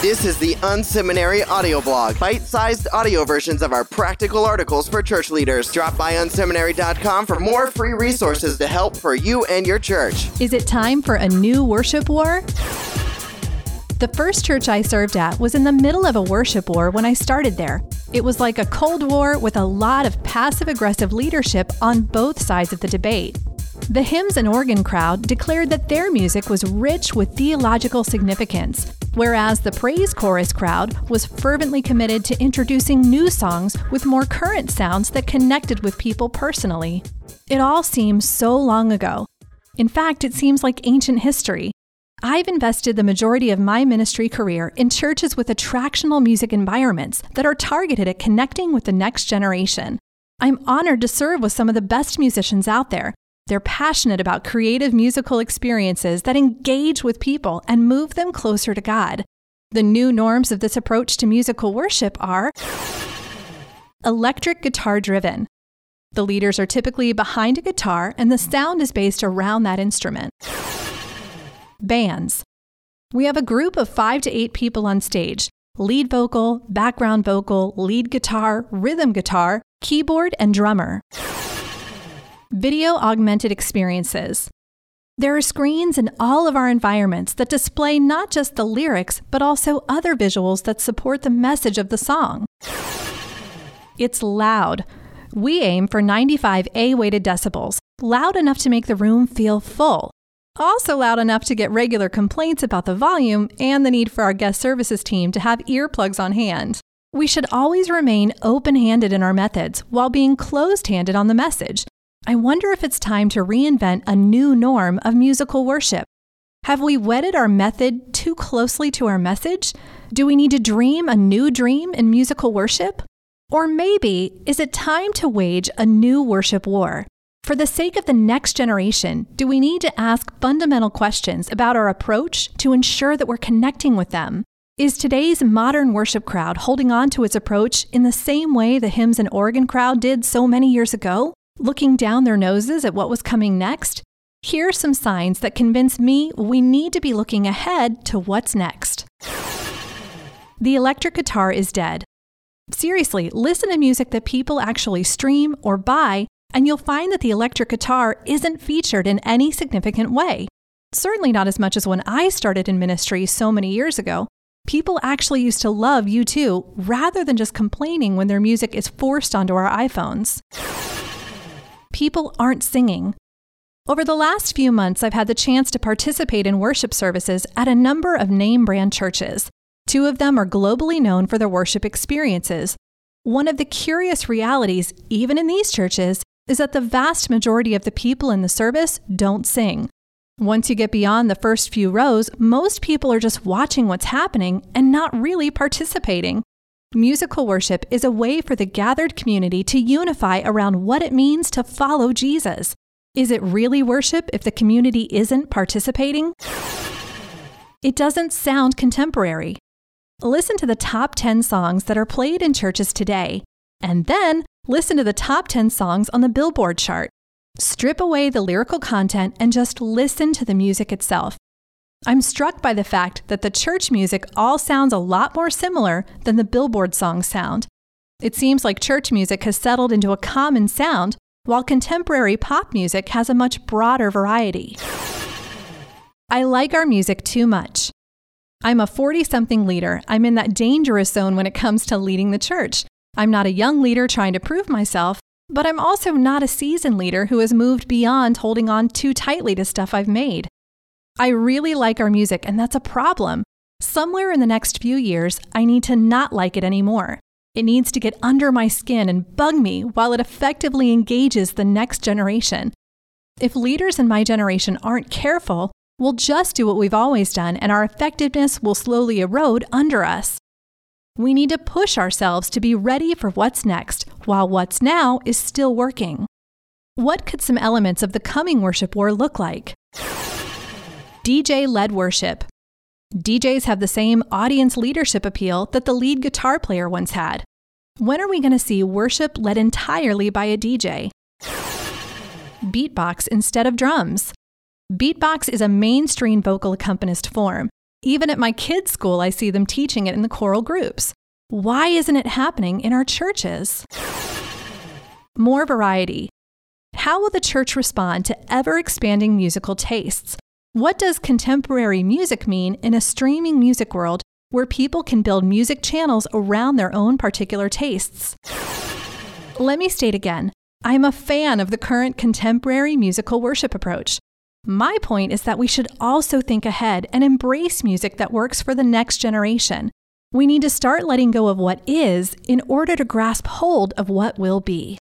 This is the Unseminary audio blog, bite-sized audio versions of our practical articles for church leaders. Drop by unseminary.com for more free resources to help for you and your church. Is it time for a new worship war? The first church I served at was in the middle of a worship war when I started there. It was like a Cold War with a lot of passive aggressive leadership on both sides of the debate. The hymns and organ crowd declared that their music was rich with theological significance, whereas the praise chorus crowd was fervently committed to introducing new songs with more current sounds that connected with people personally. It all seems so long ago. In fact, it seems like ancient history. I've invested the majority of my ministry career in churches with attractional music environments that are targeted at connecting with the next generation. I'm honored to serve with some of the best musicians out there they're passionate about creative musical experiences that engage with people and move them closer to God. The new norms of this approach to musical worship are electric guitar driven. The leaders are typically behind a guitar and the sound is based around that instrument. Bands. We have a group of five to eight people on stage lead vocal, background vocal, lead guitar, rhythm guitar, keyboard, and drummer. Video augmented experiences. There are screens in all of our environments that display not just the lyrics, but also other visuals that support the message of the song. It's loud. We aim for 95 A weighted decibels, loud enough to make the room feel full. Also loud enough to get regular complaints about the volume and the need for our guest services team to have earplugs on hand. We should always remain open handed in our methods while being closed handed on the message I wonder if it's time to reinvent a new norm of musical worship. Have we wedded our method too closely to our message? Do we need to dream a new dream in musical worship? Or maybe is it time to wage a new worship war? For the sake of the next generation, do we need to ask fundamental questions about our approach to ensure that we're connecting with them? Is today's modern worship crowd holding on to its approach in the same way the hymns and organ crowd did so many years ago? Looking down their noses at what was coming next, here are some signs that convince me we need to be looking ahead to what's next. The electric guitar is dead. Seriously, listen to music that people actually stream or buy, and you'll find that the electric guitar isn't featured in any significant way. Certainly not as much as when I started in ministry so many years ago. People actually used to love U2 rather than just complaining when their music is forced onto our iPhones people aren't singing. Over the last few months, I've had the chance to participate in worship services at a number of name brand churches. Two of them are globally known for their worship experiences. One of the curious realities, even in these churches, is that the vast majority of the people in the service don't sing. Once you get beyond the first few rows, most people are just watching what's happening and not really participating. Musical worship is a way for the gathered community to unify around what it means to follow Jesus. Is it really worship if the community isn't participating? It doesn't sound contemporary. Listen to the top 10 songs that are played in churches today, and then listen to the top 10 songs on the Billboard chart. Strip away the lyrical content and just listen to the music itself. I'm struck by the fact that the church music all sounds a lot more similar than the Billboard songs sound. It seems like church music has settled into a common sound, while contemporary pop music has a much broader variety. I like our music too much. I'm a 40 something leader. I'm in that dangerous zone when it comes to leading the church. I'm not a young leader trying to prove myself, but I'm also not a seasoned leader who has moved beyond holding on too tightly to stuff I've made. I really like our music, and that's a problem. Somewhere in the next few years, I need to not like it anymore. It needs to get under my skin and bug me while it effectively engages the next generation. If leaders in my generation aren't careful, we'll just do what we've always done and our effectiveness will slowly erode under us. We need to push ourselves to be ready for what's next, while what's now is still working. What could some elements of the coming worship war look like? DJ led worship. DJs have the same audience leadership appeal that the lead guitar player once had. When are we going to see worship led entirely by a DJ? Beatbox instead of drums. Beatbox is a mainstream vocal accompanist form. Even at my kids' school, I see them teaching it in the choral groups. Why isn't it happening in our churches? More variety. How will the church respond to ever expanding musical tastes? What does contemporary music mean in a streaming music world where people can build music channels around their own particular tastes? Let me state again I'm a fan of the current contemporary musical worship approach. My point is that we should also think ahead and embrace music that works for the next generation. We need to start letting go of what is in order to grasp hold of what will be.